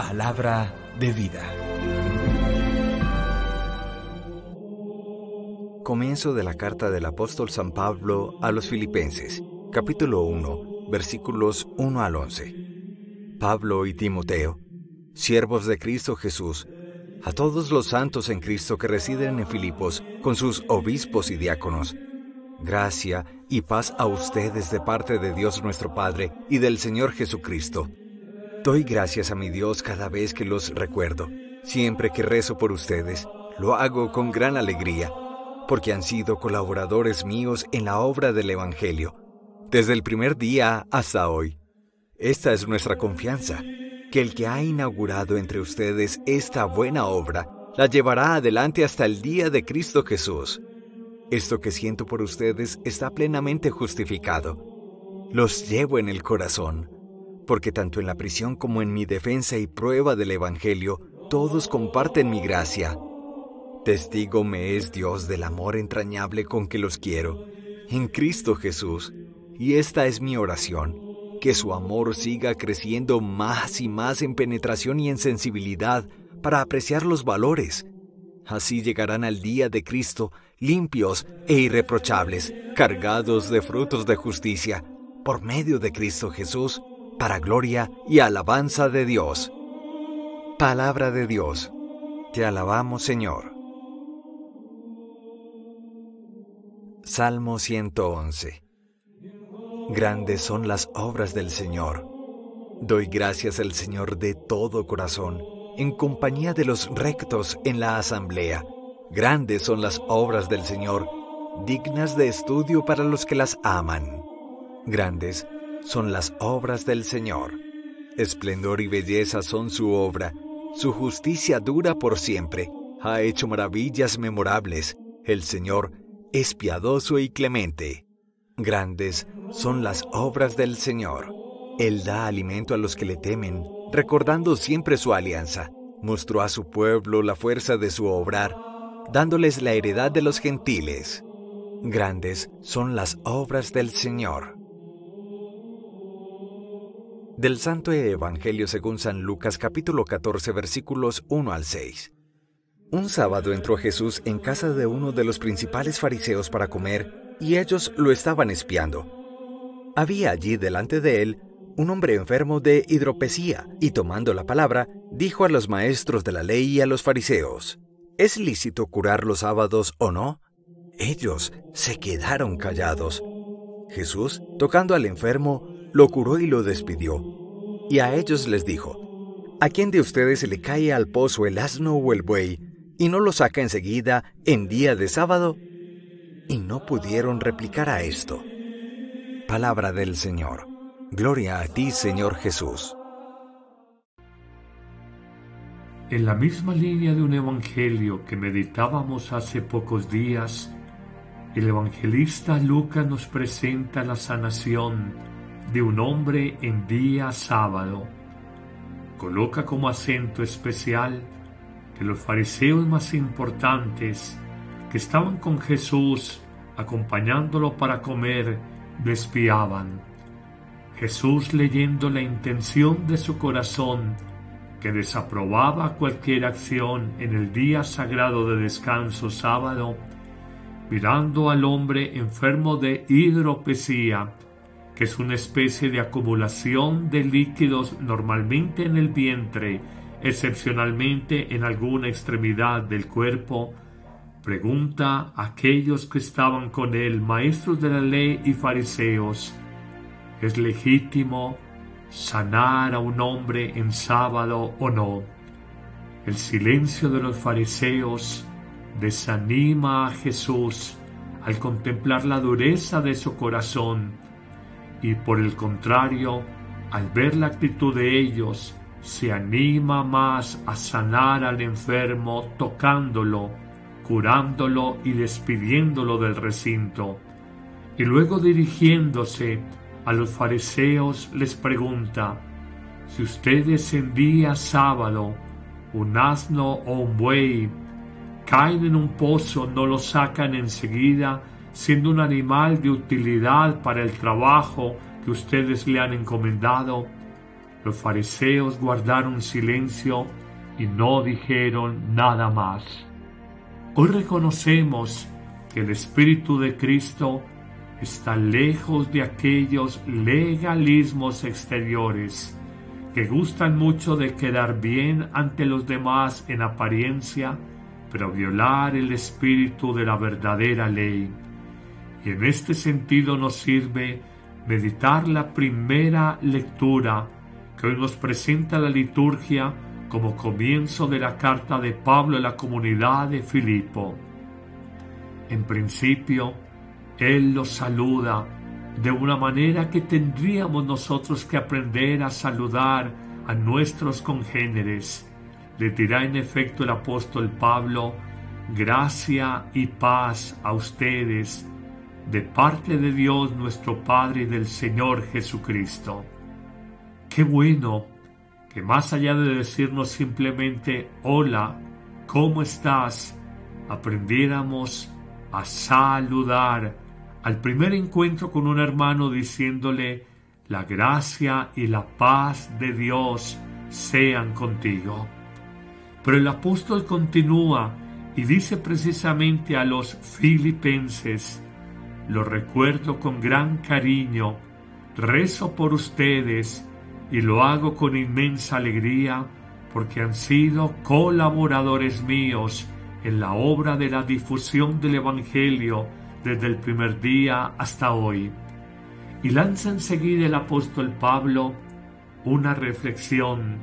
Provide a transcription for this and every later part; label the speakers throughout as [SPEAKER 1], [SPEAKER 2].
[SPEAKER 1] Palabra de vida. Comienzo de la carta del apóstol San Pablo a los Filipenses, capítulo 1, versículos 1 al 11. Pablo y Timoteo, siervos de Cristo Jesús, a todos los santos en Cristo que residen en Filipos, con sus obispos y diáconos, gracia y paz a ustedes de parte de Dios nuestro Padre y del Señor Jesucristo. Doy gracias a mi Dios cada vez que los recuerdo. Siempre que rezo por ustedes, lo hago con gran alegría, porque han sido colaboradores míos en la obra del Evangelio, desde el primer día hasta hoy. Esta es nuestra confianza, que el que ha inaugurado entre ustedes esta buena obra, la llevará adelante hasta el día de Cristo Jesús. Esto que siento por ustedes está plenamente justificado. Los llevo en el corazón, porque tanto en la prisión como en mi defensa y prueba del Evangelio, todos comparten mi gracia. Testigo me es Dios del amor entrañable con que los quiero, en Cristo Jesús, y esta es mi oración, que su amor siga creciendo más y más en penetración y en sensibilidad para apreciar los valores. Así llegarán al día de Cristo limpios e irreprochables, cargados de frutos de justicia, por medio de Cristo Jesús, para gloria y alabanza de Dios. Palabra de Dios. Te alabamos, Señor. Salmo 111. Grandes son las obras del Señor. Doy gracias al Señor de todo corazón, en compañía de los rectos en la asamblea. Grandes son las obras del Señor, dignas de estudio para los que las aman. Grandes son las obras del Señor. Esplendor y belleza son su obra. Su justicia dura por siempre. Ha hecho maravillas memorables. El Señor es piadoso y clemente. Grandes son las obras del Señor. Él da alimento a los que le temen, recordando siempre su alianza. Mostró a su pueblo la fuerza de su obrar dándoles la heredad de los gentiles. Grandes son las obras del Señor. Del Santo Evangelio según San Lucas capítulo 14 versículos 1 al 6. Un sábado entró Jesús en casa de uno de los principales fariseos para comer, y ellos lo estaban espiando. Había allí delante de él un hombre enfermo de hidropesía, y tomando la palabra, dijo a los maestros de la ley y a los fariseos, ¿Es lícito curar los sábados o no? Ellos se quedaron callados. Jesús, tocando al enfermo, lo curó y lo despidió. Y a ellos les dijo, ¿A quién de ustedes se le cae al pozo el asno o el buey y no lo saca enseguida en día de sábado? Y no pudieron replicar a esto. Palabra del Señor. Gloria a ti, Señor Jesús.
[SPEAKER 2] En la misma línea de un evangelio que meditábamos hace pocos días, el evangelista Lucas nos presenta la sanación de un hombre en día sábado. Coloca como acento especial que los fariseos más importantes que estaban con Jesús acompañándolo para comer lo espiaban. Jesús leyendo la intención de su corazón que desaprobaba cualquier acción en el día sagrado de descanso sábado, mirando al hombre enfermo de hidropesía, es una especie de acumulación de líquidos normalmente en el vientre, excepcionalmente en alguna extremidad del cuerpo, pregunta a aquellos que estaban con él, maestros de la ley y fariseos, ¿es legítimo sanar a un hombre en sábado o no. El silencio de los fariseos desanima a Jesús al contemplar la dureza de su corazón y por el contrario, al ver la actitud de ellos, se anima más a sanar al enfermo tocándolo, curándolo y despidiéndolo del recinto, y luego dirigiéndose a los fariseos les pregunta, si ustedes en día sábado, un asno o un buey, caen en un pozo, no lo sacan enseguida, siendo un animal de utilidad para el trabajo que ustedes le han encomendado, Los fariseos guardaron silencio y no dijeron nada más. Hoy reconocemos que el Espíritu de Cristo está lejos de aquellos legalismos exteriores que gustan mucho de quedar bien ante los demás en apariencia, pero violar el espíritu de la verdadera ley. Y en este sentido nos sirve meditar la primera lectura que hoy nos presenta la liturgia como comienzo de la carta de Pablo a la comunidad de Filipo. En principio, Él los saluda de una manera que tendríamos nosotros que aprender a saludar a nuestros congéneres. Le dirá en efecto el apóstol Pablo, gracia y paz a ustedes de parte de Dios nuestro Padre y del Señor Jesucristo. Qué bueno que más allá de decirnos simplemente hola, ¿cómo estás? aprendiéramos a saludar al primer encuentro con un hermano diciéndole, la gracia y la paz de Dios sean contigo. Pero el apóstol continúa y dice precisamente a los filipenses, lo recuerdo con gran cariño, rezo por ustedes y lo hago con inmensa alegría porque han sido colaboradores míos en la obra de la difusión del Evangelio desde el primer día hasta hoy. Y lanza enseguida el apóstol Pablo una reflexión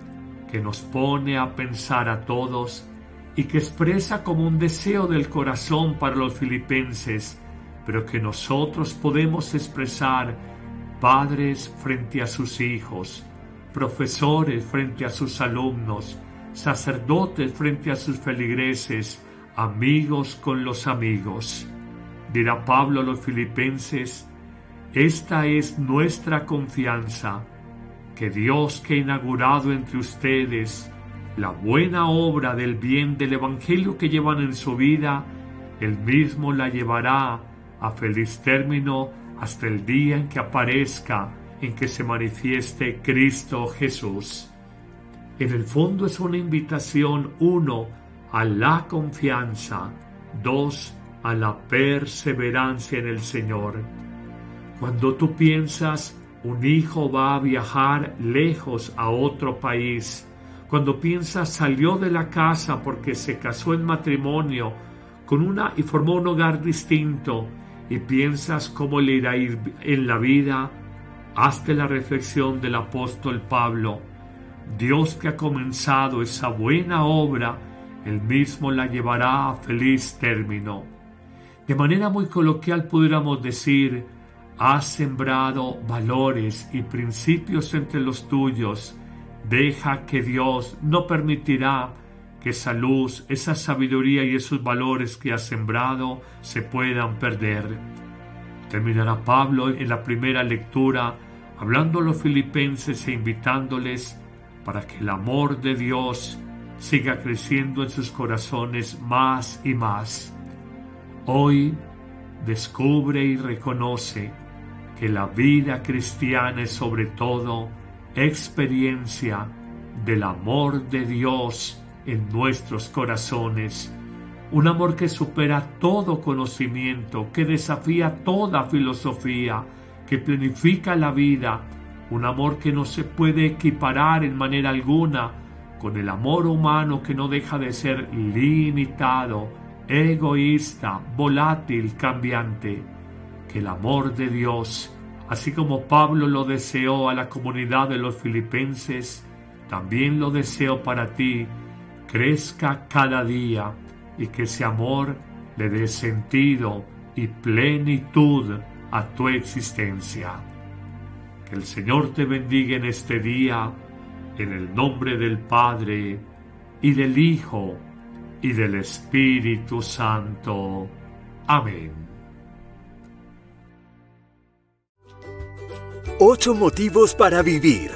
[SPEAKER 2] que nos pone a pensar a todos y que expresa como un deseo del corazón para los filipenses, pero que nosotros podemos expresar padres frente a sus hijos, profesores frente a sus alumnos, sacerdotes frente a sus feligreses, amigos con los amigos. Dirá Pablo a los filipenses, esta es nuestra confianza, que Dios que ha inaugurado entre ustedes la buena obra del bien del Evangelio que llevan en su vida, Él mismo la llevará a feliz término hasta el día en que aparezca, en que se manifieste Cristo Jesús. En el fondo es una invitación, uno, a la confianza, dos, a la perseverancia en el Señor. Cuando tú piensas un hijo va a viajar lejos a otro país, cuando piensas salió de la casa porque se casó en matrimonio con una y formó un hogar distinto y piensas cómo le irá ir en la vida, hazte la reflexión del apóstol Pablo. Dios que ha comenzado esa buena obra, él mismo la llevará a feliz término. De manera muy coloquial pudiéramos decir, has sembrado valores y principios entre los tuyos, deja que Dios no permitirá que esa luz, esa sabiduría y esos valores que has sembrado se puedan perder. Terminará Pablo en la primera lectura hablando a los filipenses e invitándoles para que el amor de Dios siga creciendo en sus corazones más y más. Hoy descubre y reconoce que la vida cristiana es sobre todo experiencia del amor de Dios en nuestros corazones, un amor que supera todo conocimiento, que desafía toda filosofía, que planifica la vida, un amor que no se puede equiparar en manera alguna con el amor humano que no deja de ser limitado, egoísta, volátil, cambiante, que el amor de Dios, así como Pablo lo deseó a la comunidad de los filipenses, también lo deseo para ti, crezca cada día y que ese amor le dé sentido y plenitud a tu existencia. Que el Señor te bendiga en este día, en el nombre del Padre y del Hijo y del Espíritu Santo. Amén.
[SPEAKER 3] Ocho motivos para vivir.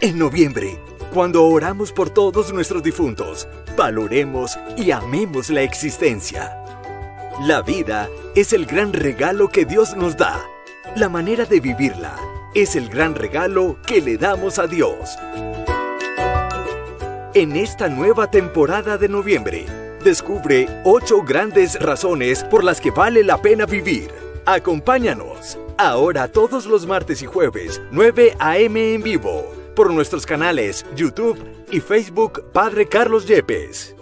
[SPEAKER 3] En noviembre, cuando oramos por todos nuestros difuntos, valoremos y amemos la existencia. La vida es el gran regalo que Dios nos da. La manera de vivirla
[SPEAKER 1] es el gran regalo que le damos a Dios. En esta nueva temporada de noviembre, descubre ocho grandes razones por las que vale la pena vivir. Acompáñanos, ahora todos los martes y jueves, 9 a.m. en vivo, por nuestros canales YouTube y Facebook Padre Carlos Yepes.